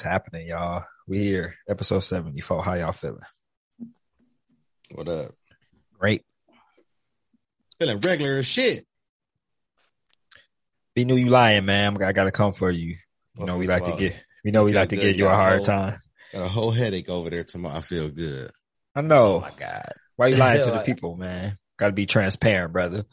Yo, yo, what's happening, y'all? We here, episode seven. You 74. How y'all feeling? What up? Great. Feeling regular as shit. Be new, you lying, man. I gotta come for you. You know, we like to get, we know we like to good. give You you a hard whole- time. Got a whole headache over there tomorrow. I feel good. I Oh know. my god. Why you lying to the people, man? Gotta be transparent, brother.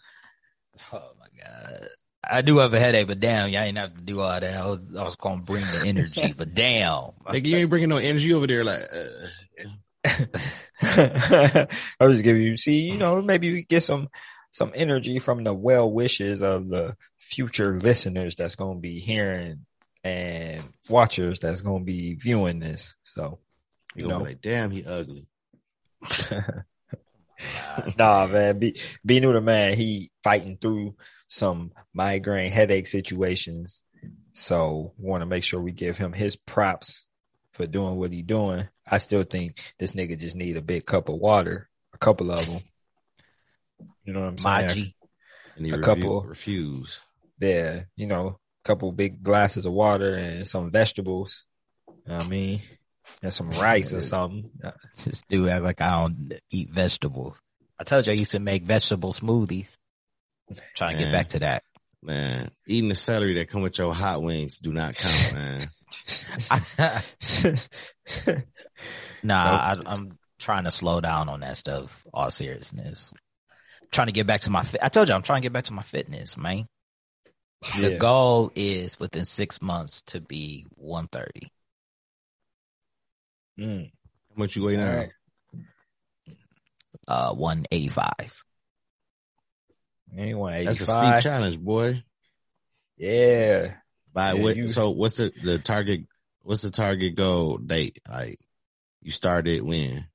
Oh my god. I do have a headache, but damn, y'all ain't have to do all that. I was, I was gonna bring the energy, but damn. Like you ain't bringing no energy over there. Like uh, I was just giving you, see, you know, maybe we get some, some energy from the well wishes of the future listeners that's going to be hearing and watchers that's going to be viewing this. So, you you know, know, like damn, he ugly. nah, man, be, be new to man. He fighting through some migraine headache situations. So want to make sure we give him his props for doing what he doing. I still think this nigga just need a big cup of water, a couple of them. You know what I'm saying? Maji. And he A refu- couple. refuse. Yeah, you know, a couple big glasses of water and some vegetables. You know what I mean, and some rice or something. This dude act like I don't eat vegetables. I told you I used to make vegetable smoothies. Trying to get back to that. Man, eating the celery that come with your hot wings do not count, man. nah, I, I'm trying to slow down on that stuff. All seriousness. trying to get back to my. Fi- I told you I'm trying to get back to my fitness, man. The goal is within six months to be 130. Mm. How much you weigh now? Alright. Uh, 185. Anyone That's a steep challenge, boy. Yeah. By Yeah, what? you- So what's the the target? What's the target goal date? Like you started when?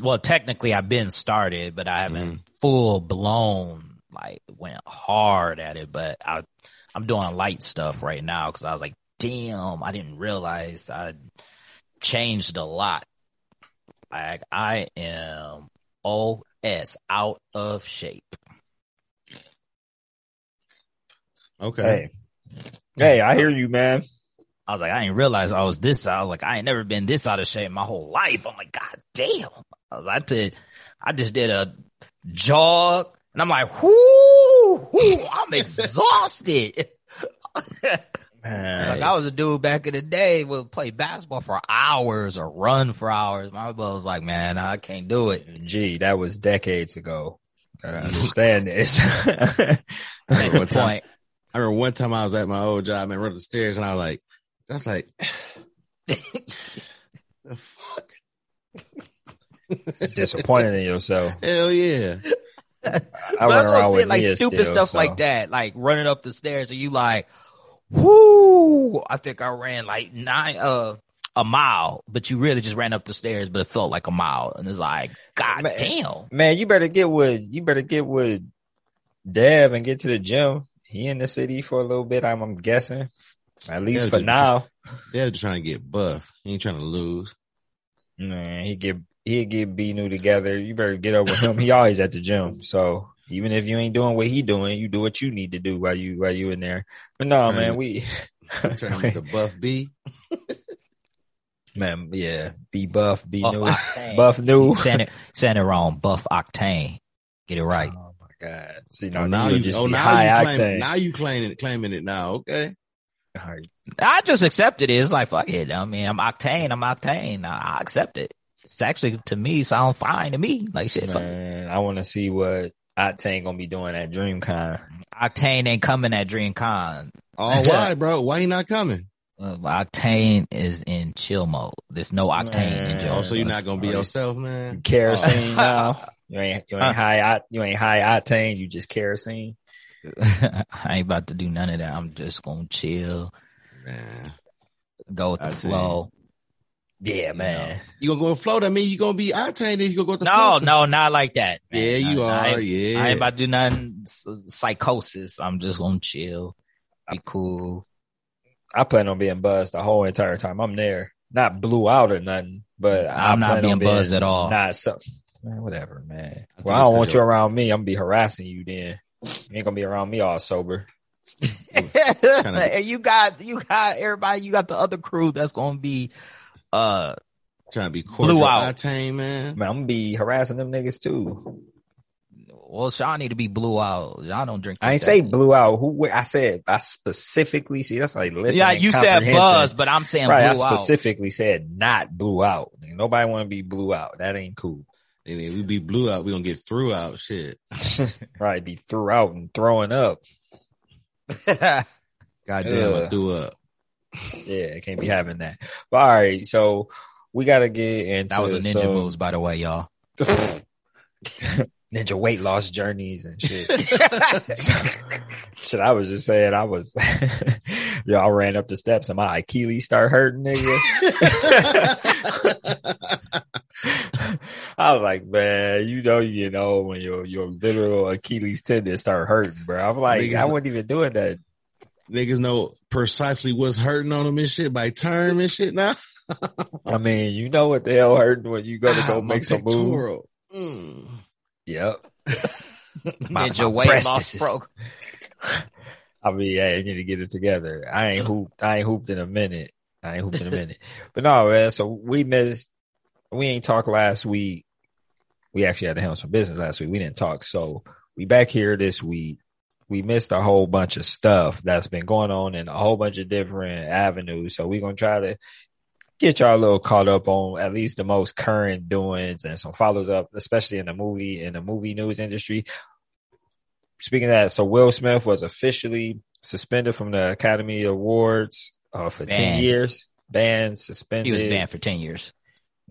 Well, technically, I've been started, but I haven't full blown like went hard at it. But I, I'm doing light stuff right now because I was like, damn, I didn't realize I changed a lot. Like I am OS out of shape. Okay. Hey. Hey, I hear you, man. I was like, I didn't realize I was this. I was like, I ain't never been this out of shape my whole life. I'm like, God damn. I, was, I did, I just did a jog and I'm like, whoo, whoo I'm exhausted. Man. Like I was a dude back in the day would play basketball for hours or run for hours. My brother was like, man, I can't do it. Gee, that was decades ago. Gotta understand this. At remember the time- point, I remember one time I was at my old job and run the stairs and I was like, that's like, the fuck? Disappointed in yourself. Hell yeah. I But run I'm around with say, like stupid still, stuff so. like that, like running up the stairs and you like, whoo! I think I ran like nine, uh, a mile, but you really just ran up the stairs, but it felt like a mile, and it's like, god Man. damn. Man, you better get with you better get with Dev and get to the gym. He in the city for a little bit, I'm, I'm guessing. At least Yeah, for just- now. They're just trying to get buff. He ain't trying to lose. Man, he get he get B new together. You better get up with him. He always at the gym. So even if you ain't doing what he doing, you do what you need to do while you while you in there. But no, Right. man, we Turn him into buff B. man, yeah, be buff, be Buff new, octane. buff new. Saying it, saying it wrong. Buff octane. Get it right. Oh my god! See, oh, no, Oh, now you you, just oh, now high you claim, now you claiming it, claiming it now. Okay. All right. I just accepted it. It's like fuck it. I mean, I'm octane. I'm octane. I, I accept it. It's actually to me sound fine to me. Like shit. Fuck it. Man, I want to see what Octane gonna be doing at DreamCon. Octane ain't coming at DreamCon. Oh, why, bro? Why he not coming? Uh, Octane is in chill mode. There's no Octane in Man. chill. Oh, so you're not gonna be Oh, yourself, man? Kerosene now. You ain't you ain't Huh? high you ain't high octane. You just kerosene. I ain't about to do none of that. I'm just gonna chill, Man, go with the Octane. flow. Yeah, man. you gonna go with flow? That mean you gonna be octane? Then you gonna go to the No, flow? no, not like that. man. Yeah, you I, I are. ain't- yeah. I ain't about to do nothing psychosis. I'm just gonna chill, be cool. I plan on being buzzed the whole entire time I'm there. Not blew out or nothing, but I I'm not plan on being buzzed at all. Not so. Man, whatever, man. I well, I it's don't 'cause want you around me. I'm gonna be harassing you then. You ain't gonna be around me all sober. And you got you got everybody. You got the other crew that's gonna be uh Trying to be Blew cordial out. octane, man. Man, I'm gonna be harassing them niggas too. well, Sean need to be blue out. Y'all don't drink. I ain't that. say blue out. Who? I said I specifically see. That's like listen. Yeah, you said buzz, but I'm saying Right, I blew out. specifically said not blue out. Nobody want to be blue out. That ain't cool. And if we be blue out, we gonna get through out. Shit. right, be threw out and throwing up. Goddamn, I Ugh. threw up. Yeah, can't be having that. But all right, so we gotta get into that was a ninja some moves, by the way, y'all. ninja weight loss journeys and shit. shit, I was just saying, I was, y'all ran up the steps and my Achilles start hurting, nigga. I was like, man, you know, you know, when your your literal Achilles tendon start hurting, bro. I'm like, I wasn't even doing that. Niggas know precisely what's hurting on them and shit by term and shit now. I mean, you know what the hell hurting when you go to go Ah, make some moves. pectoral. Mm. Yep. My- Ninja my weight breast loss is- program. I mean, yeah, you need to get it together. I ain't hooped. I ain't hooped in a minute. I ain't hooped in a minute. But no, man. So we missed. We ain't talked last week. We actually had to handle some business last week. We didn't talk. So we back here this week. We missed a whole bunch of stuff that's been going on in a whole bunch of different avenues. So we're gonna try to get y'all a little caught up on at least the most current doings and some follows up, especially in the movie in the movie news industry speaking of that, so Will Smith was officially suspended from the Academy Awards uh, for ten years. Banned, suspended. He was banned for ten years.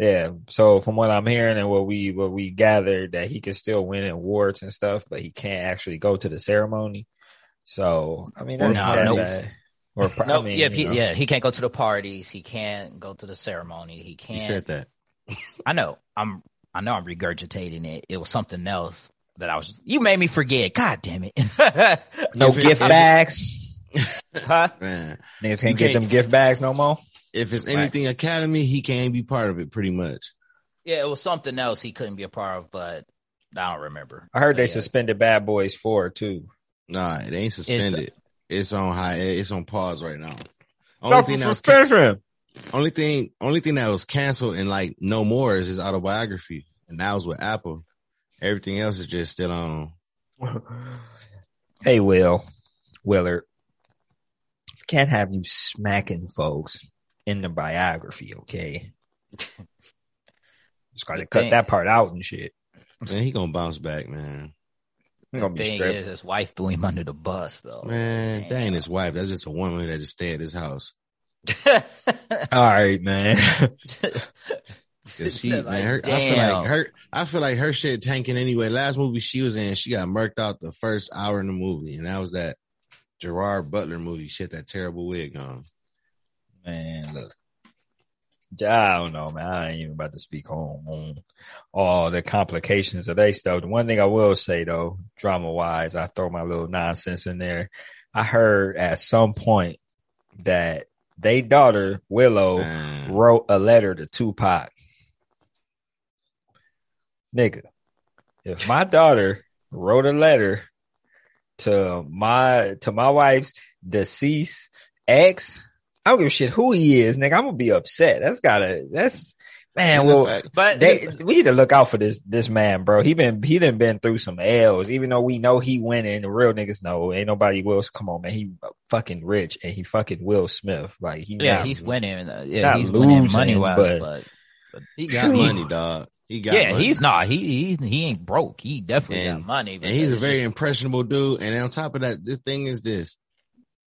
Yeah. So from what I'm hearing and what we what we gathered, that he can still win awards and stuff, but he can't actually go to the ceremony. So I mean, that's No, not nope. bad. Or pro- No, I mean, yeah, you he, know. yeah, he can't go to the parties. He can't go to the ceremony. He can't. said that. I know. I'm. I know. I'm regurgitating it. It was something else that I was. You made me forget. God damn it. no gift bags. huh? Man, Niggas can't get can't- them gift bags no more. If it's anything Academy, he can't be part of it pretty much. Yeah, it was something else he couldn't be a part of, but I don't remember. I heard they yeah. suspended Bad Boys Four too. Nah, it ain't suspended. It's, on high. It's on pause right now. Only That's thing, that was can- only thing, only thing that was canceled and like no more is his autobiography, and that was with Apple. Everything else is just still on. hey, Will, Willard, can't have you smacking folks in the biography, okay? Just gotta cut thing- that part out and shit. Man, he gonna bounce back, man. I'm gonna be thing straight. is, his wife threw him under the bus, though. Man, that ain't his wife. That's just a woman that just stay at his house. All right, man. Cause she, Like, man, her, I feel like her, I feel like her shit tanking anyway. Last movie she was in, she got murked out the first hour in the movie, and that was that Gerard Butler movie. Shit, that terrible wig on. Man, look. I don't know, man. I ain't even about to speak on, on all the complications of they stuff. The one thing I will say though, drama wise, I throw my little nonsense in there. I heard at some point that they daughter Willow wrote a letter to Tupac. Nigga, if my daughter wrote a letter to my to my wife's deceased ex, I don't give a shit who he is, nigga. I'm gonna be upset. That's gotta that's man. Well, but they we need to look out for this this man, bro. He been he done been through some L's. Even though we know he winning, the real niggas know ain't nobody Will. Come on, man. He fucking rich and he fucking Will Smith. Like he yeah, not- he's winning. Uh, yeah, not he's winning losing, money wise, but- but, he got money, dog. He got yeah, money. he's not. He he he ain't broke. He definitely And- got money. but and he's a very impressionable dude. And on top of that, the thing is this: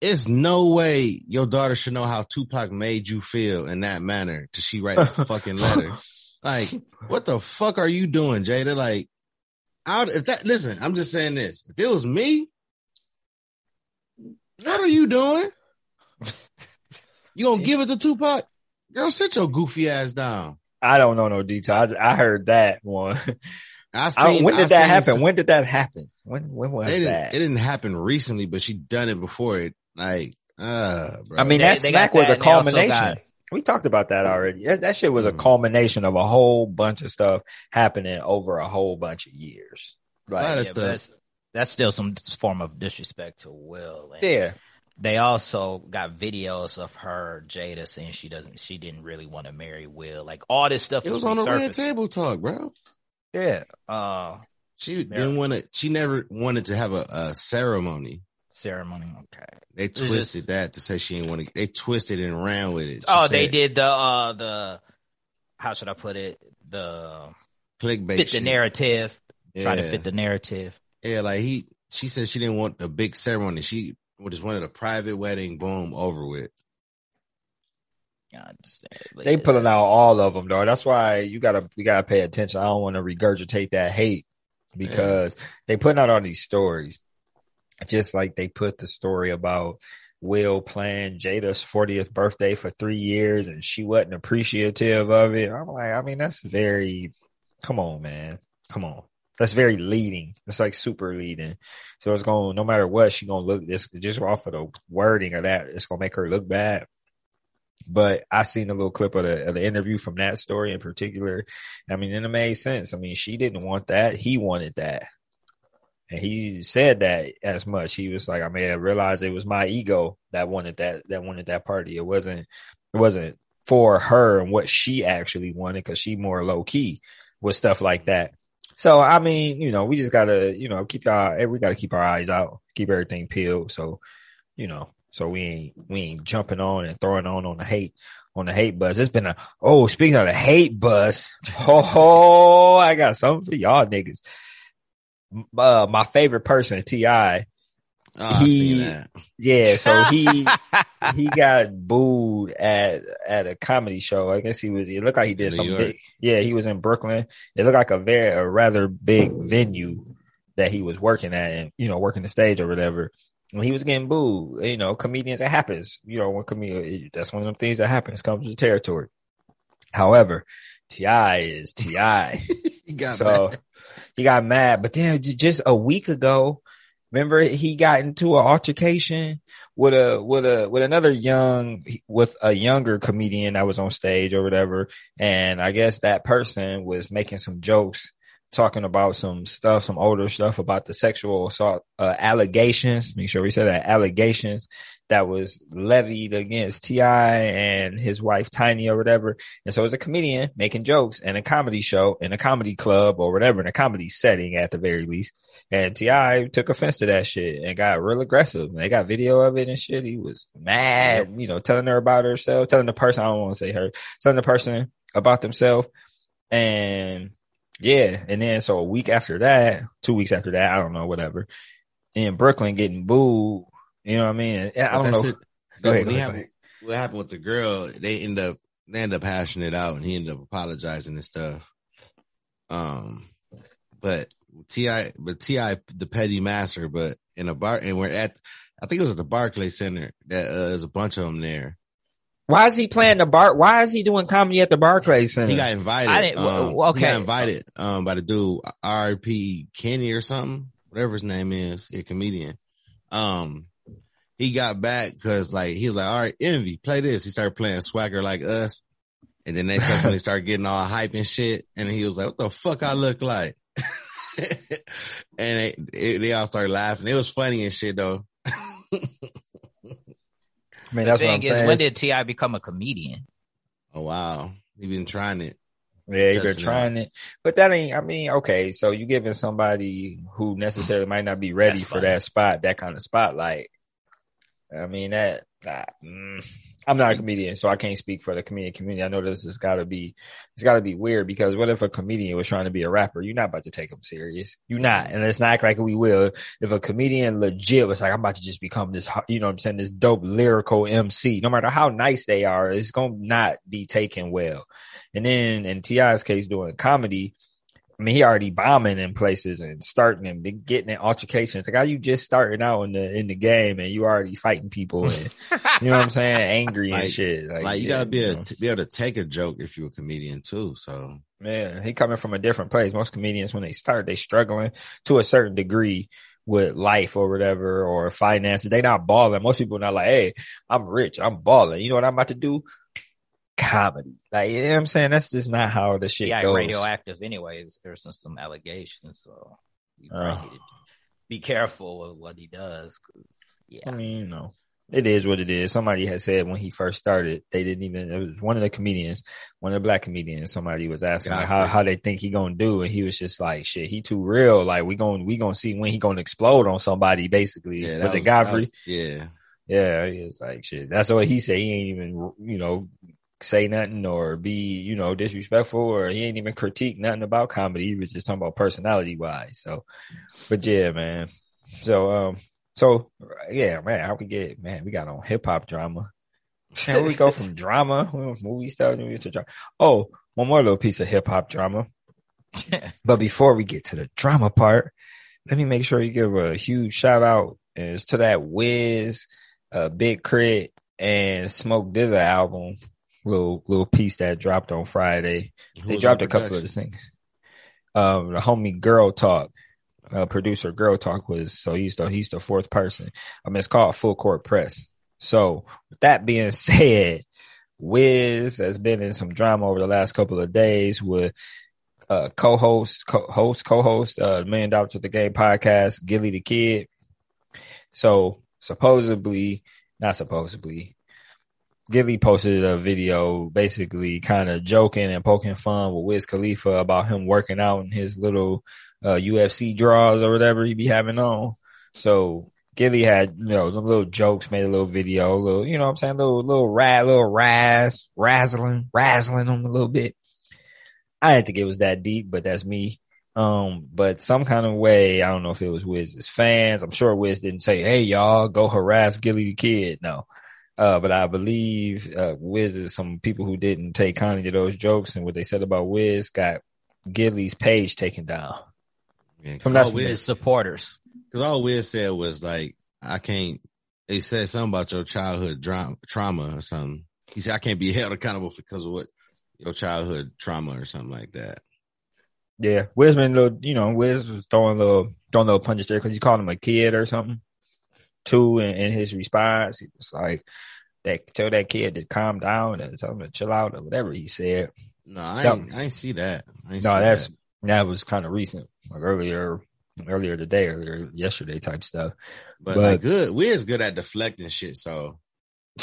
it's no way your daughter should know how Tupac made you feel in that manner till she write the fucking letter. Like, what the fuck are you doing, Jada? Like, out if that listen, I'm just saying this. If it was me, what are you doing? You gonna give it to Tupac? Girl, sit your goofy ass down. I don't know no detail. I, I heard that one. I I- seen, when I did that happen? some- when did that happen? When when was it didn't, that? it didn't happen recently, but she done it before it. Like, uh, bro. I mean, They- that they smack was that a and culmination. got- we talked about that already. That, that shit was a Mhm. culmination of a whole bunch of stuff happening over a whole bunch of years. A Like, yeah, but stuff. That's still some form of disrespect to Will. And Yeah. They also got videos of her, Jada, saying she doesn't, she didn't really want to marry Will. Like all this stuff. It was on the red table talk, bro. Yeah. Uh, She didn't want to. She never wanted to have a, a ceremony. Ceremony. Okay. They just- twisted that to say she didn't want to. They twisted it and ran with it. She oh, they did the uh the how should I put it? The clickbait. fit the shit. narrative. Try to fit the narrative. Yeah, like he. She said she didn't want the big ceremony. She just wanted a private wedding. Boom, over with. I understand. They yeah, pulling out all of them, though. That's why you gotta we gotta pay attention. I don't want to regurgitate that hate because they putting out all these stories, just like they put the story about Will playing Jada's 40th birthday for three years and she wasn't appreciative of it. I'm like, I mean, that's very. Come on, man. Come on. That's very leading. It's like super leading. So it's going no matter what, she gonna look this just off of the wording of that, it's gonna make her look bad. But I seen a little clip of the, of the interview from that story in particular. I mean, and it made sense. I mean, she didn't want that. He wanted that. And he said that as much. He was like, I mean, I realized it was my ego that wanted that, that wanted that party. It wasn't, it wasn't for her and what she actually wanted because she more low key with stuff like that. So, I mean, you know, we just gotta, you know, keep our, eh, we gotta keep our eyes out, keep everything peeled. So, you know, so we ain't, we ain't jumping on and throwing on on the hate, on the hate bus. It's been a, oh, speaking of the hate bus, oh, I got something for y'all niggas. Uh, my favorite person, T.I. Oh, He- that. Yeah. So he, he got booed at at a comedy show. I guess he was. It looked like he did New something big. Yeah, he was in Brooklyn. It looked like a very a rather big venue that he was working at, and you know, working the stage or whatever. And he was getting booed. You know, comedians. It happens. You know, when comedian, that's one of them things that happens. Comes with the territory. However, T.I. is Ti. He got so mad. He got mad. But then just a week ago, remember he got into an altercation with a with a with another young with a younger comedian that was on stage or whatever. And I guess that person was making some jokes talking about some stuff, some older stuff about the sexual assault uh, allegations. Make sure we said that allegations that was levied against T.I. and his wife Tiny or whatever. And so, as a comedian making jokes in a comedy show, in a comedy club or whatever, in a comedy setting at the very least, and T.I. took offense to that shit and got real aggressive. They got video of it and shit. He was mad, you know, telling her about herself, telling the person I don't want to say her, telling the person about themselves, and yeah, and then so a week after that, two weeks after that, I don't know, whatever, in Brooklyn getting booed. You know what I mean? I don't know. it. Go ahead, When go ahead, go happened- What happened with the girl? They end up they end up hashing it out, and he ended up apologizing and stuff. Um, but T.I., but T.I., the petty master, but in a bar, and we're at, I think it was at the Barclay Center. That uh, there's a bunch of them there. Why is he playing the bar? Why is he doing comedy at the Barclays Center? He got invited. I didn't- um, well, He got okay. invited um by the dude R.P. Kenny or something, whatever his name is, a comedian. Um, he got back because like he was like, all right, Envy, play this. He started playing Swagger like us, and then they suddenly started getting all hype and shit. And he was like, what the fuck I look like? and they, they they all started laughing. It was funny and shit though. I mean, The that's what thing I'm is, saying. when did T.I. become a comedian? Oh wow, he been trying it. Yeah, you've been Testing trying it, but that ain't. I mean, okay, so you giving somebody who necessarily might not be ready That's for funny. that spot, that kind of spotlight. I mean that. mm, I'm not a comedian, so I can't speak for the comedian community. I know this has got to be, it's got to be weird because what if a comedian was trying to be a rapper? You're not about to take him serious. You're not, and let's not act like we will. If a comedian legit was like, I'm about to just become this, you know, what I'm saying this dope lyrical MC. No matter how nice they are, it's gonna not be taken well. And then in T.I.'s case, doing comedy, I mean, he already bombing in places and starting and getting in altercations. Like, how you just starting out in the in the game and you already fighting people and you know what I'm saying, angry and Like- shit. Like, you yeah, gotta be you a, to be able to take a joke if you're a comedian too. So Man, he coming from a different place. Most comedians, when they start, they struggling to a certain degree with life or whatever or finances. They not balling. Most people not like, hey, I'm rich, I'm balling. You know what I'm about to do? Comedy. Like, you know what I'm saying? That's just not how the shit Yeah, goes. radioactive. Anyways, there's some, some allegations, so you Oh. need to be careful with what he does. Cause yeah, I mean, you know, it is what it is. Somebody had said when he first started, they didn't even. It was one of the comedians, one of the black comedians. Somebody was asking like, how how they think he gonna do, and he was just like, "Shit, he too real. Like we gonna, we gonna see when he gonna explode on somebody." Basically, Yeah, was, that it Godfrey? was- yeah. Yeah, he was like, "Shit." That's what he said. He ain't even you know say nothing or be you know disrespectful or he ain't even critique nothing about comedy. He was just talking about personality wise. So, but yeah, man. So um. So yeah, man, how we get man? We got on hip hop drama. Man, we go from drama, movie stuff, to drama. Oh, one more little piece of hip hop drama. but before we get to the drama part, let me make sure you give a huge shout out it's to that Wiz, uh, Big K.R.I.T., and Smoke DZA album. Little little piece that dropped on Friday. Who They dropped a couple of the things. Um, the homie Girl Talk, uh, producer Girl Talk was so he's the he's the fourth person. I mean, it's called Full Court Press. So with that being said, Wiz has been in some drama over the last couple of days with uh, co-host, co-host, co-host, uh, Million Dollars with the Game podcast, Gillie the Kid. So supposedly, not supposedly, Gillie posted a video basically kind of joking and poking fun with Wiz Khalifa about him working out in his little uh, UFC draws or whatever he be having on. So Gillie had, you know, little jokes, made a little video, a little, you know what I'm saying? Little, little rat, little raz, razzling, razzling him a little bit. I didn't think it was that deep, but that's me. Um, but some kind of way, I don't know if it was Wiz's fans. I'm sure Wiz didn't say, Hey, y'all go harass Gillie the kid. No. Uh, but I believe, uh, Wiz is some people who didn't take kindly to those jokes and what they said about Wiz got Gillie's page taken down. From cause that- all Wiz- his supporters. Cause all Wiz said was like, I can't, they said something about your childhood drama, trauma or something. He said, I can't be held accountable because of what your childhood trauma or something like that. Yeah, Wiz been little, you know, Wiz was throwing a little, throwing little punches there because he called him a kid or something. Too, in, in his response, he was like, "That tell that kid to calm down and tell him to chill out or whatever he said." No, I Something. ain't, I ain't see that. Ain't No, see that's that. that was kind of recent, like earlier, earlier today, earlier yesterday type stuff. But, but- like good, Wiz good at deflecting shit. So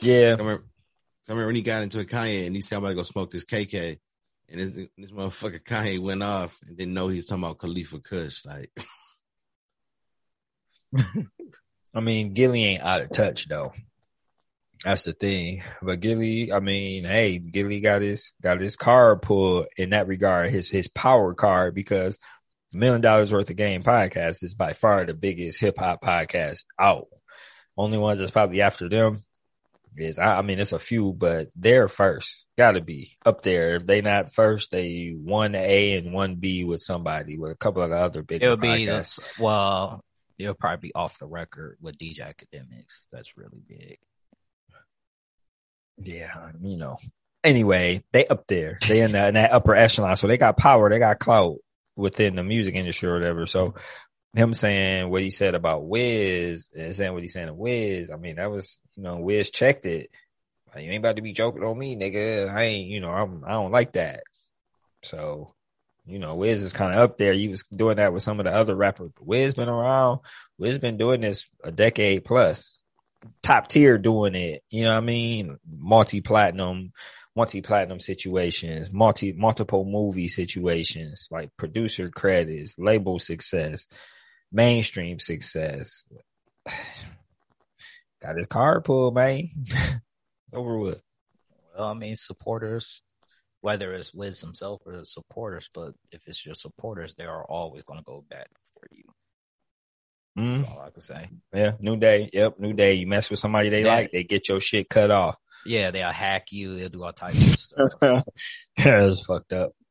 Yeah, I remember, I remember when he got into a Kanye and he said, I'm gonna go smoke this KK. And this, this motherfucker Kanye went off and didn't know he was talking about Khalifa Kush. Like, I mean, Gillie ain't out of touch though. That's the thing. But Gillie, I mean, hey, Gillie got his got his card pulled in that regard, his his power card because million dollars worth of game podcast is by far the biggest hip hop podcast out. Only ones that's probably after them is I, I mean it's a few, but they're first. Gotta be up there. If they not first, they one A and one B with somebody with a couple of the other big It'll be the, podcasts. well, it'll probably be off the record with DJ Akademiks. That's really big. Yeah, you know. Anyway, they up there. They in that, in that upper echelon. So they got power. They got clout within the music industry or whatever. So him saying what he said about Wiz and saying what he's saying to Wiz, I mean, that was, you know, Wiz checked it. Like, you ain't about to be joking on me, nigga. I ain't, you know, I'm, I don't like that. So, you know, Wiz is kind of up there. He was doing that with some of the other rappers. Wiz been around. Wiz been doing this a decade plus top tier doing it. You know what I mean? Multi platinum, multi platinum situations, multi multiple movie situations, like producer credits, label success, mainstream success. Got his card pulled, man. Over with. Well, I mean, supporters, whether it's Wiz himself or the supporters, but if it's your supporters, they are always going to go back for you. Mm, That's all I can say. yeah, new day. Yep, new day. You mess with somebody they like, they get your shit cut off. Yeah, they'll hack you. They'll do all types of stuff. yeah, it's fucked up.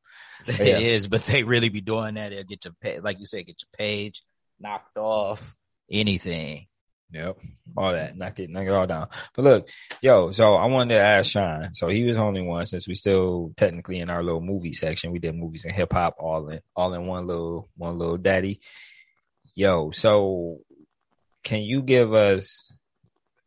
It Yeah. is, but they really be doing that. They'll get your page, like you said, get your page knocked off, anything. Yep. All that. Knock it, knock it all down. But look, yo, so I wanted to ask Sean. So he was only one since we still technically in our little movie section. We did movies and hip hop all in all in one little one little daddy. Yo, so can you give us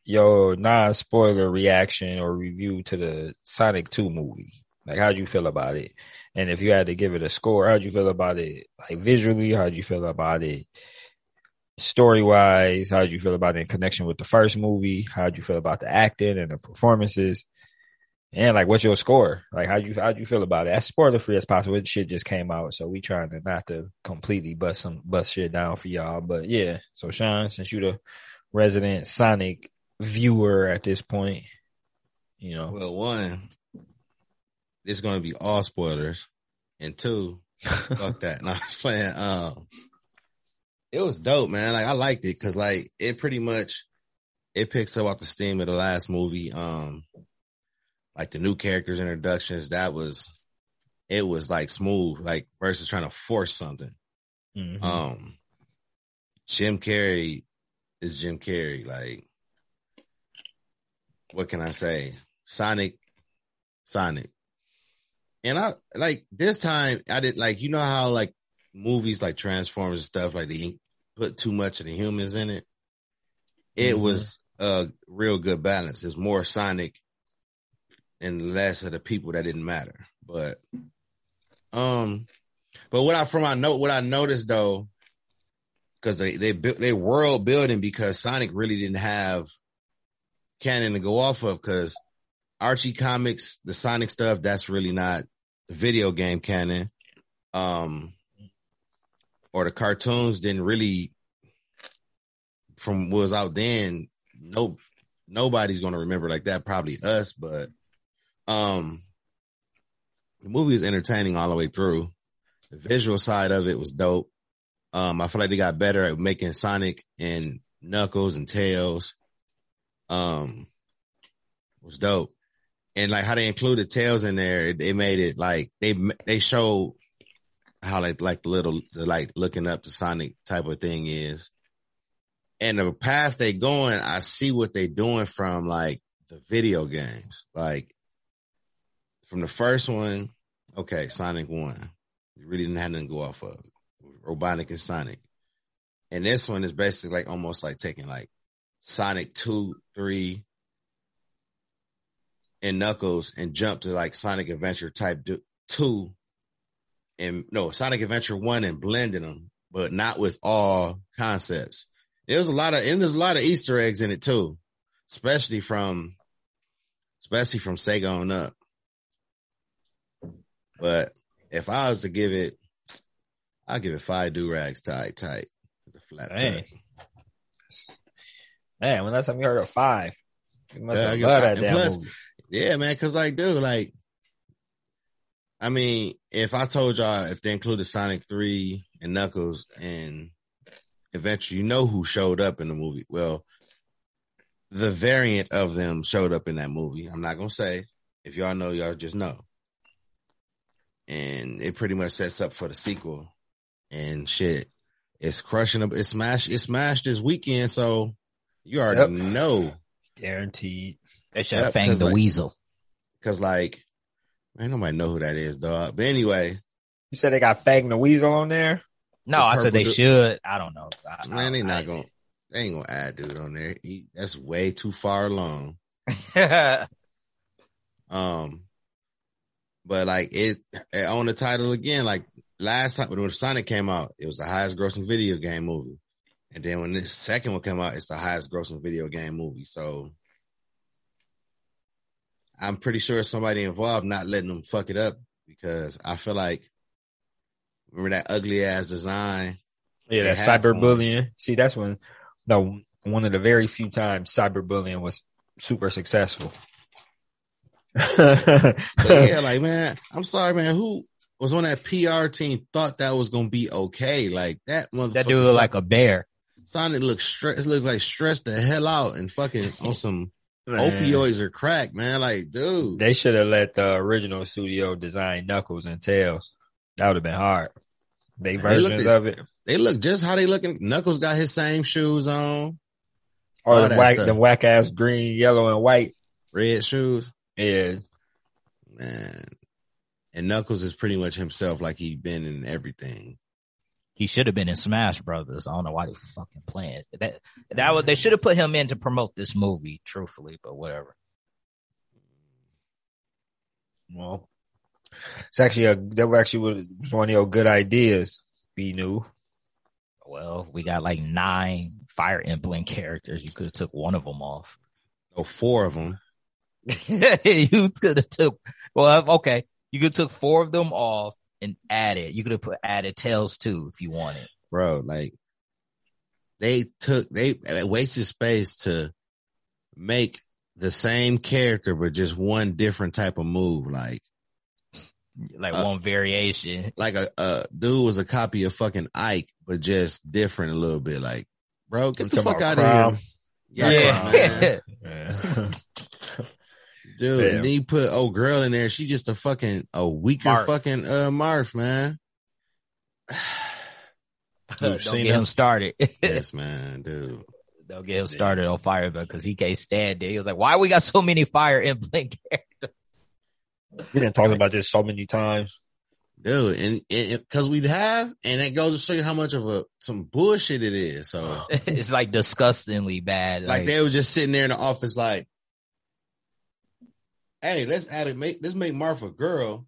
your non spoiler reaction or review to the Sonic 2 movie? Like, how'd you feel about it? And if you had to give it a score, how'd you feel about it? Like visually, how'd you feel about it? Story wise, how did you feel about it in connection with the first movie? How'd you feel about the acting and the performances? And like, what's your score? Like, how'd you how'd you feel about it? As spoiler free as possible. It shit just came out, so we trying to not to completely bust some bust shit down for y'all. But yeah, so Sean, since you the resident Sonic viewer at this point, you know, Well, one, it's gonna be all spoilers, and two, fuck that. No, I was playing. Um, it was dope, man. Like I liked it because like it pretty much it picks up off the steam of the last movie. Um, like the new characters introductions, that was it was like smooth, like versus trying to force something. Mhm. Um, Jim Carrey is Jim Carrey. Like, what can I say? Sonic, Sonic. And I like this time I did like you know how like movies like Transformers and stuff like they put too much of the humans in it. It Mhm. was a real good balance. It's more Sonic and less of the people that didn't matter. But um but what I from I note what I noticed though, because they they built they world building because Sonic really didn't have canon to go off of because Archie comics, the Sonic stuff, that's really not video game canon. Um or the cartoons didn't really from what was out then, no nobody's gonna remember like that, probably us, but um the movie is entertaining all the way through. The visual side of it was dope. Um, I feel like they got better at making Sonic and Knuckles and Tails. Um, was dope, and like how they included Tails in there, they made it like they they showed how like like the little the like looking up to Sonic type of thing is, and the path they going. I see what they doing from like the video games, like from the first one. Okay, Sonic one. You really didn't have nothing to go off of. Robotnik and Sonic. And this one is basically like almost like taking like Sonic two, three, and Knuckles and jump to like Sonic Adventure type two, and no Sonic Adventure one and blending them, but not with all concepts. There's a lot of and there's a lot of Easter eggs in it too, especially from especially from Sega on up. But if I was to give it, I'll give it five do rags tight, tight. The flat tuck. Man, when last time you heard of five? You must Yeah, have I loved that damn plus- movie. Yeah, man. Cause like, dude, like, I mean, if I told y'all if they included Sonic 3 and Knuckles and Adventure, you know who showed up in the movie. Well, the variant of them showed up in that movie. I'm not gonna say. If y'all know, y'all just know. And it pretty much sets up for the sequel. And shit. It's crushing up. It's smashed. It smashed this weekend, so you already Yep. know. Guaranteed. They should Yeah, have fanged the like- weasel. Cause like, man, nobody know who that is, dog. But anyway, You said they got Fang the Weasel on there? No, the I said they purple du- should. I don't know. I, I man, they don't- ain't gonna, they ain't gonna add dude on there. He, that's way too far along. Um, but like it, it on the title again, like last time when Sonic came out, it was the highest grossing video game movie. And then when this second one came out, it's the highest grossing video game movie. So I'm pretty sure somebody involved not letting them fuck it up because I feel like remember that ugly ass design. Yeah, that cyberbullying. See, that's when no one of the very few times cyberbullying was super successful. But yeah, like man, I'm sorry, man. Who was on that PR team thought that was gonna be okay? Like that motherfucker. that dude look like a bear. Sonic looked stressed. Looked like stressed the hell out and fucking on some Man, opioids or crack, man. Like, dude, They should have let the original studio design Knuckles and Tails. That would have been hard. They Man, they versions at- of it, they look just how they looking. Knuckles got his same shoes on, or the whack, the whack ass green, yellow, and white. red shoes, Yeah, man. And Knuckles is pretty much himself, like he been in everything. He should have been in Smash Brothers. I don't know why they fucking playing it. That that was they should have put him in to promote this movie, truthfully, but whatever. well, It's actually a that were actually was one of your good ideas. Be new. Well, we got like nine Fire Emblem characters. You could have took one of them off. Oh, four of them. you could have took well, okay. You could have took four of them off and added. You could have put added tails too if you wanted. Bro, like they took they wasted space to make the same character but just one different type of move. Like Like Uh, one variation. like a, a dude was a copy of fucking Ike, but just different a little bit. Like, bro, get I'm the fuck out about of here. Yeah. Yeah. Dude, Yeah. and then you put old girl in there. She just a fucking a weaker Marth. fucking uh Marth, man. Don't seen get him? him started. yes, man, dude. Don't get him started on Fire Emblem because he can't stand it. He was like, "Why we got so many Fire Emblem characters?" We've been talking about this so many times. Dude, and because we'd have, and it goes to show you how much of a some bullshit it is. So, it's like disgustingly bad. like, they were just sitting there in the office, like, "Hey, let's add it. Make let's make Martha a girl.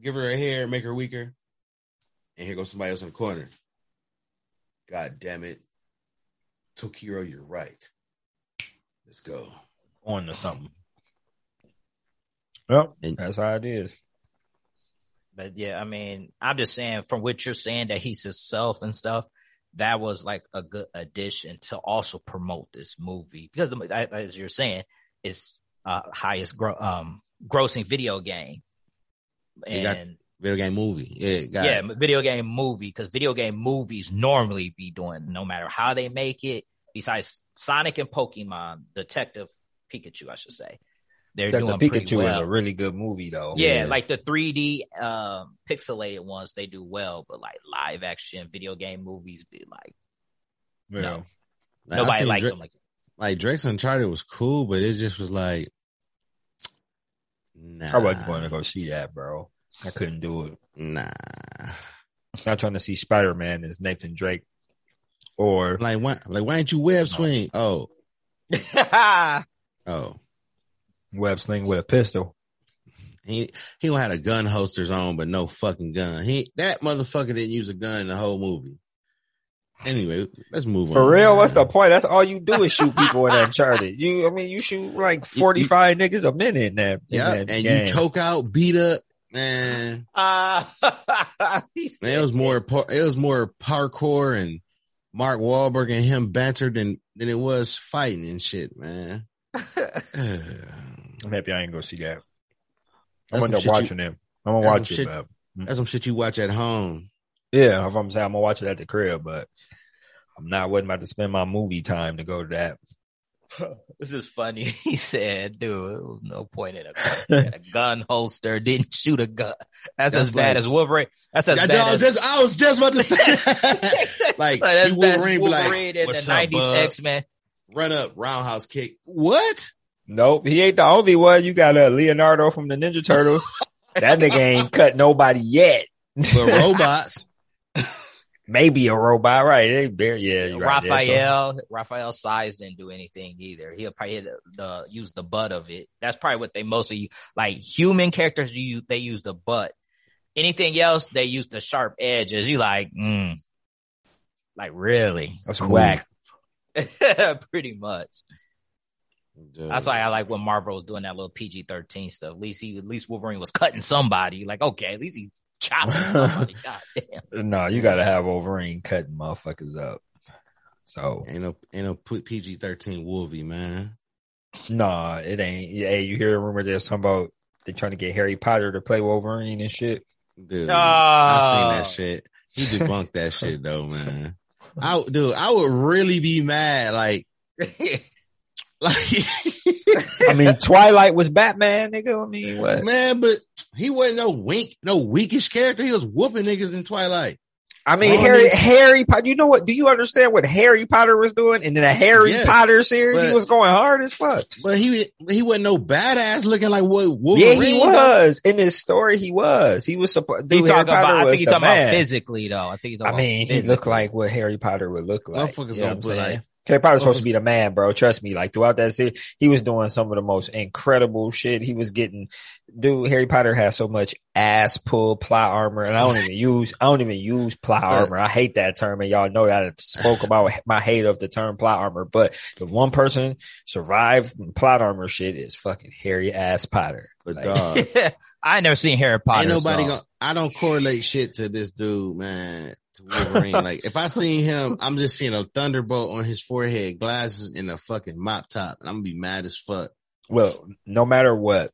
Give her a hair, make her weaker, and here goes somebody else in the corner. God damn it, Tokiro, you're right. Let's go. On to something. Well, And- that's how it is. But yeah, I mean, I'm just saying from what you're saying that he's himself and stuff, that was like a good addition to also promote this movie because the- as you're saying, it's uh highest gro- um grossing video game. And Video game movie. Yeah, got yeah, it. video game movie because video game movies normally be doing no matter how they make it. Besides Sonic and Pokemon, Detective Pikachu, I should say, they're Detective doing pretty Pikachu well. is a really good movie, though. Yeah, Yeah. like the 3D um pixelated ones, they do well, but like live action video game movies be like Yeah. no. Like, nobody likes Dra- them like like Drake's Uncharted was cool, but it just was like, nah, I wasn't going to go see that, bro. I couldn't do it. nah. I'm not trying to see Spider Man as Nathan Drake or Like, why? Like, why ain't you web swing? Oh, oh, web sling with a pistol. he he had a gun holsters on, but no fucking gun. He that motherfucker didn't use a gun in the whole movie. Anyway, let's move on. For real, what's the point? That's all you do is shoot people in Uncharted. You, I mean, you shoot like forty five niggas a minute in that. Yeah, and game. you choke out, beat up, man. Ah. Man, it was more it was more parkour and Mark Wahlberg and him banter than than it was fighting and shit, man. That's I'm happy I ain't gonna see that. I'm gonna end up shit you- watching it. I'm gonna watch some it. shit- but- mm. some shit you watch at home. Yeah, if I'm saying I'm gonna watch it at the crib, but I'm not wasn't about to spend my movie time to go to that. this is funny. He said, dude, it was no point in a gun, a gun holster, didn't shoot a gun. That's, That's as bad like- as Wolverine. That's as I, bad I was as just I was just about to say like that's you bad as Wolverine be like, Wolverine in the nineties? X Men. run up, roundhouse kick. What? Nope, he ain't the only one. You got uh, Leonardo from the Ninja Turtles. that nigga ain't cut nobody yet. But robots. Maybe a robot, right? They bare, yeah, you're right. There's some- Raphael, Raphael size didn't do anything either. He'll probably hit the, the use the butt of it. That's probably what they mostly like. Human characters, you they use the butt. Anything else, they use the sharp edges. You like, mm, like really? That's Cool. whack. Pretty much. Dude. That's why I like when Marvel was doing that little PG thirteen stuff. At least he, at least Wolverine was cutting somebody. Like, okay, at least he's chopping somebody. God damn. No, you gotta have Wolverine cutting motherfuckers up. So Ain't no ain't no PG thirteen Wolvie, man. nah, it ain't. Hey, you hear a rumor there's something about they trying to get Harry Potter to play Wolverine and shit. Dude. Oh. I seen that shit. He debunked that shit though, man. I dude, I would really be mad. Like, like I mean, Twilight was Batman, nigga. I mean, what? man, but he wasn't no wink, no weakish character. He was whooping niggas in Twilight. I mean, Well, I Harry, mean- Harry Potter. You know what? Do you understand what Harry Potter was doing? And in the Harry Yes, Potter series, he was going hard as fuck. But he he wasn't no badass looking like what Wolverine. Yeah, he was in his story. He was. He was supposed. He's Harry talking about. Potter I think he's talking man. about physically, though. I think he's talking I mean, about he physically. looked like what Harry Potter would look like. Motherfuckers You know gonna what put I'm like saying? Harry Potter's supposed to be the man, bro. Trust me. Like throughout that series, he was doing some of the most incredible shit. He was getting, dude. Harry Potter has so much ass pull plot armor, and I don't even use, I don't even use plot armor. I hate that term, and y'all know that I spoke about my hate of the term plot armor. But if one person survived plot armor shit, is fucking Harry ass Potter. But Like- dog, I ain't never seen Harry Potter. ain't nobody gonna. I don't correlate shit to this dude, man. To Wolverine. like if I see him, I'm just seeing a thunderbolt on his forehead, glasses, and a fucking mop top, and I'm gonna be mad as fuck. Well, no matter what,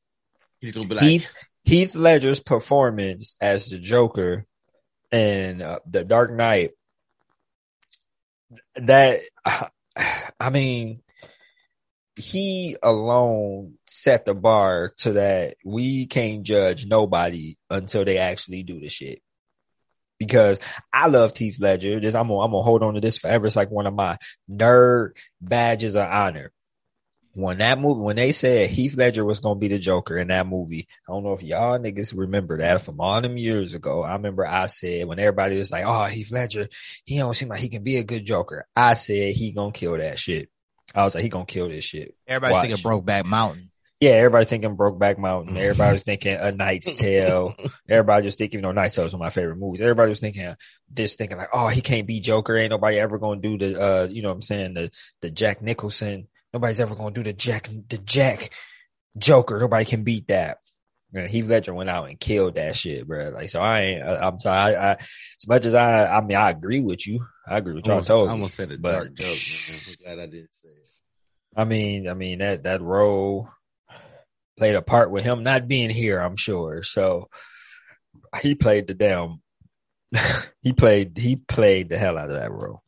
He's gonna be like, Heath Heath Ledger's performance as the Joker in uh, The Dark Knight. That I mean, he alone set the bar to that we can't judge nobody until they actually do the shit. Because I love Heath Ledger. This I'm gonna, I'm gonna hold on to this forever. It's like one of my nerd badges of honor when that movie, when they said Heath Ledger was gonna be the Joker in that movie, I don't know if y'all niggas remember that from all them years ago. I remember I said when everybody was like, "Oh, Heath Ledger, he don't seem like he can be a good Joker." I said he gonna kill that shit. I was like, he gonna kill this shit. Everybody's Watch. thinking Brokeback Mountain. Yeah, everybody thinking Brokeback Mountain. Everybody was thinking A Knight's Tale. Everybody just thinking, you know, Knight's Tale is one of my favorite movies. Everybody was thinking this, thinking like, oh, he can't be Joker. Ain't nobody ever gonna do the, uh, you know what I'm saying, the the Jack Nicholson. Nobody's ever gonna do the Jack the Jack Joker. Nobody can beat that. And Heath Ledger went out and killed that shit, bro. Like, so I ain't. I, I'm sorry. I, I, as much as I, I mean, I agree with you. I agree with y'all almost, told I almost said a but- dark joke. Man. I'm glad I didn't say it. I mean, I mean that that role played a part with him not being here. I'm sure. So he played the damn. he played he played the hell out of that role.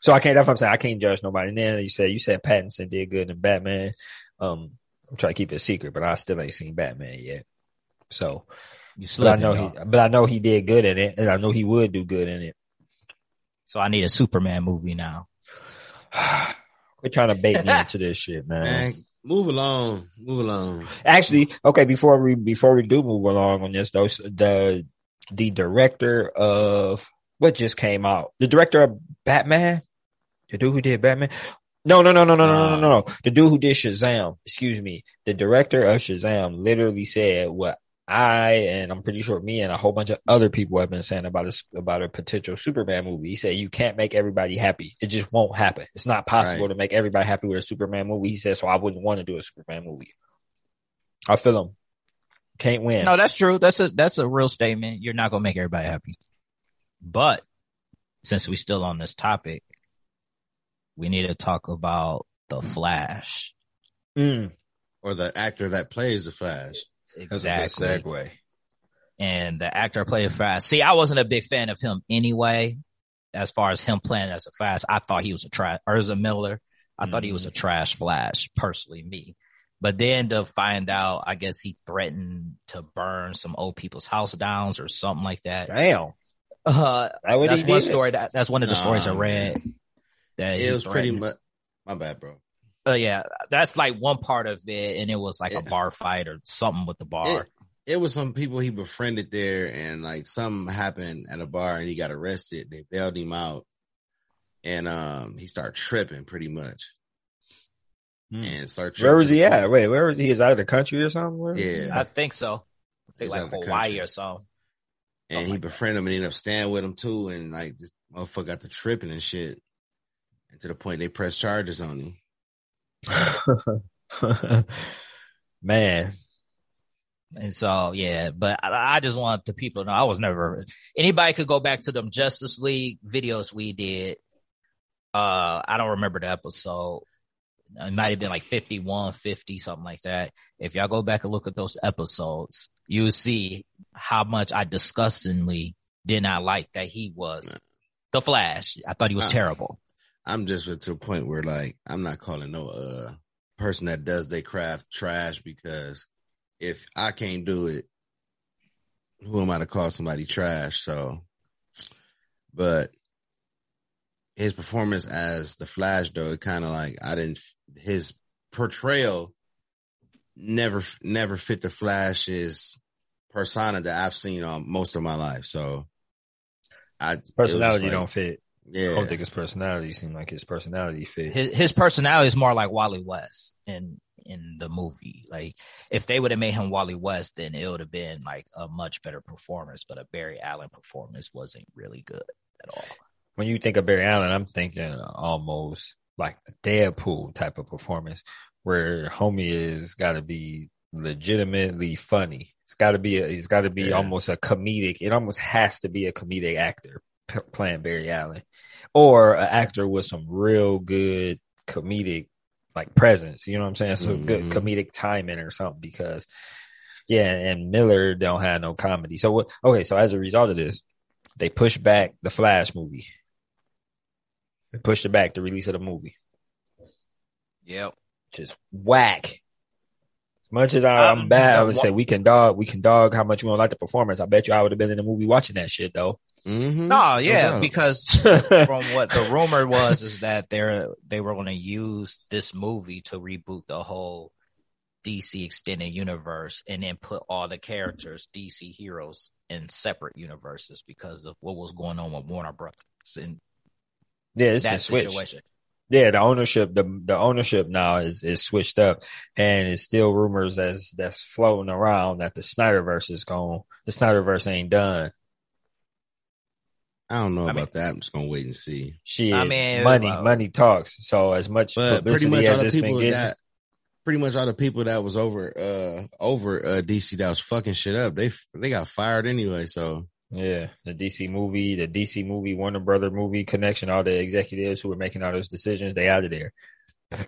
So I can't. That's what I'm saying. I can't judge nobody. And then you said you said Pattinson did good in Batman. Um, I'm trying to keep it a secret, but I still ain't seen Batman yet. So, You but I know dog. he, but I know he did good in it, and I know he would do good in it. So I need a Superman movie now. Quit trying to bait me into this shit, Man, move along, move along. Actually, okay, before we before we do move along on this though, the the director of what just came out, the director of Batman, the dude who did Batman. No, no, no, no, no, no, no, no, no. The dude who did Shazam, excuse me, the director of Shazam literally said what I and I'm pretty sure me and a whole bunch of other people have been saying about a about a potential Superman movie. He said you can't make everybody happy. It just won't happen. It's not possible Right. to make everybody happy with a Superman movie. He said so. I wouldn't want to do a Superman movie. I feel him. Can't win. No, that's true. That's a that's a real statement. You're not gonna make everybody happy. But since we still on this topic, we need to talk about the Flash. Mm, Or the actor that plays the Flash. That's a good segue. And the actor played Fast. See, I wasn't a big fan of him anyway. As far as him playing as a Fast, I thought he was a trash or Ezra Miller. I thought he was a trash Flash, personally, me. But then to find out, I guess he threatened to burn some old people's house downs or something like that. Damn, Uh, that that's one story. That that's one of the stories I read. That It was pretty much. My bad, bro. Uh, yeah, that's like one part of it, and it was like a bar fight or something with the bar. It, it was some people he befriended there, and like something happened at a bar, and he got arrested. They bailed him out, and um, he started tripping pretty much, Hmm. and started. Where was he at? point- Wait, where was he? Is out of the country or something? Yeah, I think so. I think He's like Hawaii country. or something. and Oh he my befriended him and ended up staying with him too, and like this motherfucker got the tripping and shit, and to the point they pressed charges on him. Man, And so, yeah, but I, I just want the people to know I was never anybody could go back to them Justice League videos we did. Uh, I don't remember the episode. It might have been like 51, 50, something like that. If y'all go back and look at those episodes, you'll see how much I disgustingly did not like that he was the Flash. I thought he was Uh, terrible. I'm just to the point where like I'm not calling no uh person that does their craft trash because if I can't do it, who am I to call somebody trash? So, but his performance as the Flash, though, it kind of like I didn't. His portrayal never never fit the Flash's persona that I've seen on most of my life. So, I it personality like- don't fit. I don't think his personality seemed like his personality fit. his his personality is more like Wally West in in the movie. Like if they would have made him Wally West, then it would have been like a much better performance. But a Barry Allen performance wasn't really good at all. when you think of Barry Allen, I'm thinking almost like a Deadpool type of performance where homie is got to be legitimately funny. It's got to be a, it's got to be Yeah. almost a comedic. It almost has to be a comedic actor p- playing Barry Allen or an actor with some real good comedic like presence. You know what I'm saying? So good Mhm. comedic timing or something because yeah, and Miller don't have no comedy. So what? Okay, so as a result of this, they pushed back the Flash movie. They pushed it back the release of the movie. Yep. Just whack. As much as I, I'm Um, bad, I would say we can dog, we can dog how much we don't like the performance. I bet you I would have been in the movie watching that shit though. Mm-hmm. No, yeah, because from what the rumor was is that they're they were going to use this movie to reboot the whole DC extended universe and then put all the characters DC heroes in separate universes because of what was going on with Warner Brothers and yeah, it's a that switch. situation. Yeah, the ownership, the the ownership now is is switched up, and it's still rumors as that's floating around that the Snyderverse is gone. The Snyderverse ain't done. I don't know I about mean- that. I'm just gonna wait and see. Shit, I mean, money, uh, money talks. So as much But pretty publicity much all as the it's been people getting, that, pretty much all the people that was over, uh, over uh DC that was fucking shit up. They they got fired anyway. So yeah, the DC movie, the DC movie, Warner Brother movie connection, all the executives who were making all those decisions, they out of there.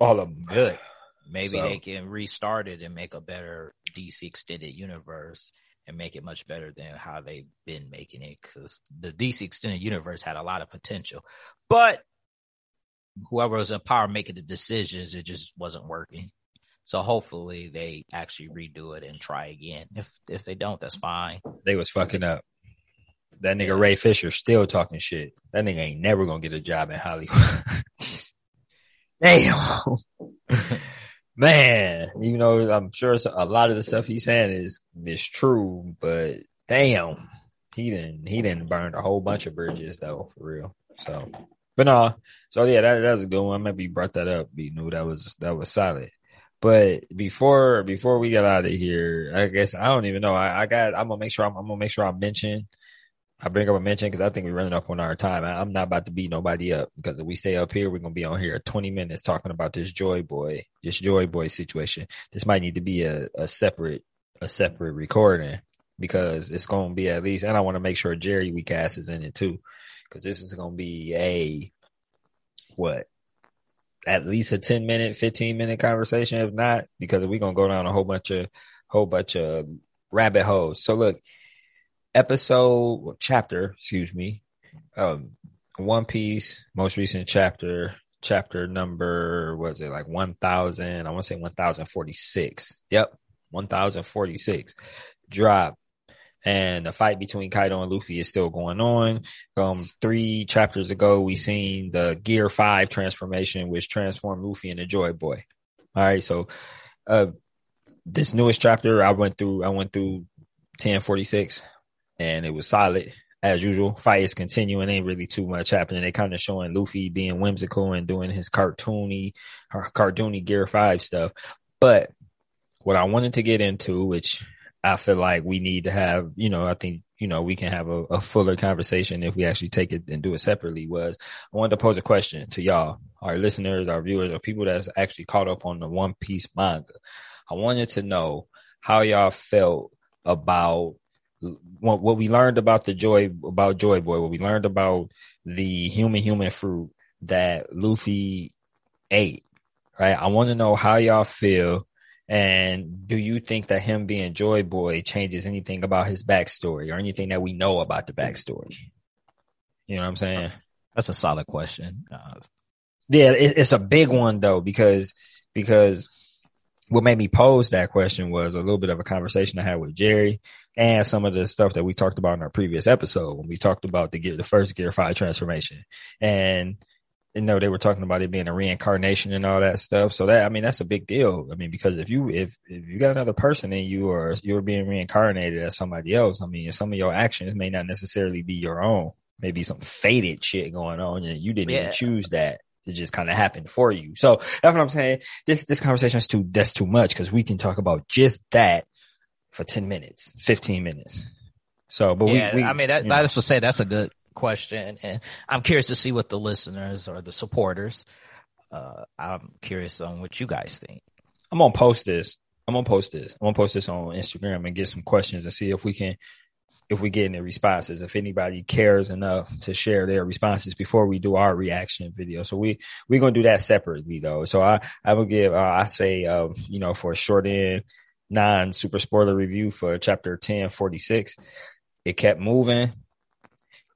All of them. Good. Maybe So- they can restart it and make a better DC extended universe and make it much better than how they've been making it because the DC extended universe had a lot of potential, but whoever was in power making the decisions, it just wasn't working. So hopefully they actually redo it and try again. If if they don't, that's fine. They was fucking up. That nigga Yeah. Ray Fisher still talking shit. That nigga ain't never gonna get a job in Hollywood. Damn. Man, even though I'm sure a lot of the stuff he's saying is is true, but damn, he didn't he didn't burn a whole bunch of bridges though, for real. So, but no, so yeah, that that was a good one. Maybe you brought that up, B New that was that was solid. But before before we get out of here, I guess I don't even know. I, I got I'm gonna make sure I'm, I'm gonna make sure I mention I bring up a mention because I think we're running up on our time. I, I'm not about to beat nobody up because if we stay up here, we're gonna be on here 20 minutes talking about this Joy Boy, this Joy Boy situation. This might need to be a, a separate a separate recording because it's gonna be at least, and I want to make sure Jerry we cast is in it too because this is gonna be a what at least a 10 minute, 15 minute conversation, if not, because we're gonna go down a whole bunch of whole bunch of rabbit holes. So look, episode chapter, excuse me, um, One Piece, most recent chapter, chapter number was it like one thousand? I want to say one thousand forty six. Yep, one thousand forty six. Drop. And the fight between Kaido and Luffy is still going on. Um, three chapters ago, we seen the Gear Five transformation, which transformed Luffy into Joy Boy. All right, so uh, this newest chapter, I went through. I went through ten forty six and it was solid as usual. Fight is continuing. Ain't really too much happening. They kind of showing Luffy being whimsical and doing his cartoony, cartoony Gear Five stuff. But what I wanted to get into, which I feel like we need to have, you know, I think you know we can have a, a fuller conversation if we actually take it and do it separately. Was I wanted to pose a question to y'all, our listeners, our viewers, or people that's actually caught up on the One Piece manga. I wanted to know how y'all felt about what, what we learned about the joy about Joy Boy, what we learned about the human human fruit that Luffy ate, right? I want to know how y'all feel, and do you think that him being Joy Boy changes anything about his backstory or anything that we know about the backstory? You know what I'm saying? That's a solid question. Uh, Yeah, it, it's a big one though because because what made me pose that question was a little bit of a conversation I had with Jerry and some of the stuff that we talked about in our previous episode when we talked about the gear, the first Gear Five transformation, and you know they were talking about it being a reincarnation and all that stuff. So that I mean that's a big deal. I mean because if you if if you got another person in you or you're being reincarnated as somebody else, I mean some of your actions may not necessarily be your own. maybe some faded shit going on, and you didn't Yeah. even choose that. It just kind of happened for you. So that's what I'm saying. This this conversation is too that's too much because we can talk about just that for ten minutes, fifteen minutes. So, but yeah, we, we, I mean, that, know. that's what say that's a good question, and I'm curious to see what the listeners or the supporters. Uh, I'm curious on what you guys think. I'm gonna post this. I'm gonna post this. I'm gonna post this on Instagram and get some questions and see if we can, if we get any responses. If anybody cares enough to share their responses before we do our reaction video, so we we're gonna do that separately though. So I I will give uh, I say uh, you know for a short end non super spoiler review for chapter ten forty six. It kept moving.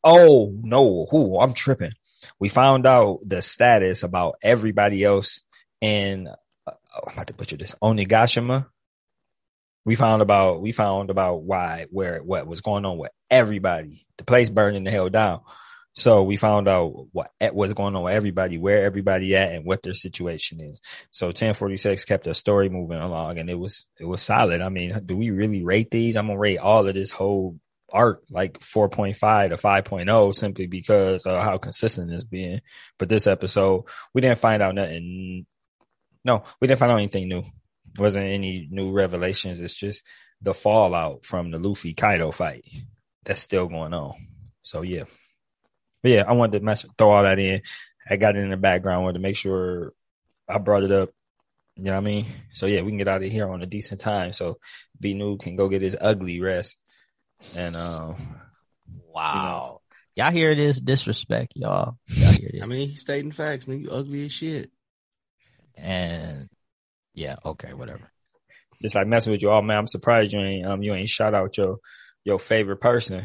Oh no, who I'm tripping. We found out the status about everybody else in uh, I'm about to butcher this Onigashima. We found about we found about why where what was going on with everybody. The place burning the hell down. So we found out what eh, what's going on with everybody, where everybody at, and what their situation is. So 1046 kept the story moving along, and it was it was solid. I mean, do we really rate these? I'm gonna rate all of this whole arc like 4.5 to 5.0 simply because of how consistent it's been. But this episode, we didn't find out nothing no, we didn't find out anything new. Wasn't any new revelations. It's just the fallout from the Luffy Kaido fight that's still going on. So yeah, but yeah, I wanted to mess, throw all that in. I got it in the background. Wanted to make sure I brought it up. You know what I mean? So yeah, we can get out of here on a decent time. So B New can go get his ugly rest. And um, Wow, y'all hear this disrespect, y'all? Y'all hear this? I mean, he's stating facts, man. You ugly as shit. and yeah, okay, whatever. just like messing with you, all, man, I'm surprised you ain't um you ain't shout out your your favorite person.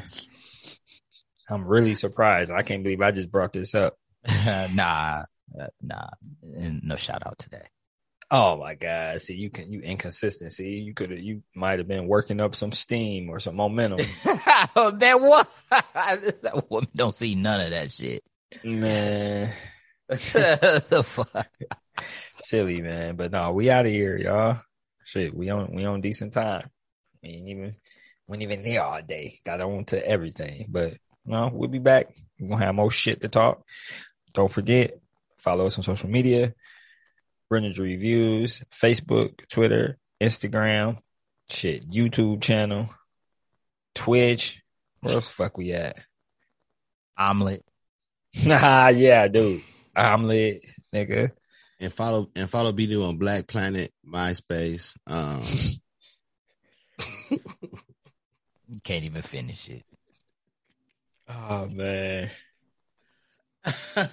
I'm really surprised. I can't believe I just brought this up. nah, uh, nah, no shout out today. Oh my God. See, you can, you inconsistent. See, you could have, you might have been working up some steam or some momentum. that what? that woman don't see none of that shit. man, the fuck? silly, man. But no, we out of here, y'all. Shit, we on, we on decent time. We ain't even, we ain't even there all day. Got on to everything. But no, we'll be back. We're going to have more shit to talk. Don't forget, follow us on social media. Brendan's Reviews, Facebook, Twitter, Instagram, shit, YouTube channel, Twitch. Where the fuck we at? Omelet. Nah, yeah, dude. Omelet, nigga. And follow and follow B New on Black Planet, MySpace. Um, Can't even finish it. Oh man.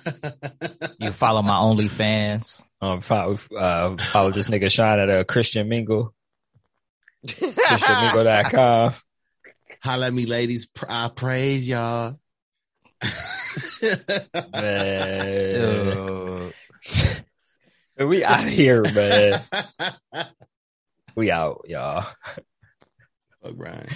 You follow my OnlyFans. Um, follow, uh, follow this nigga Shine at uh, Christian Mingle, ChristianMingle.com. Holla at me, ladies. I praise y'all. Man, we out here, man. We out, y'all. Fuck Brian.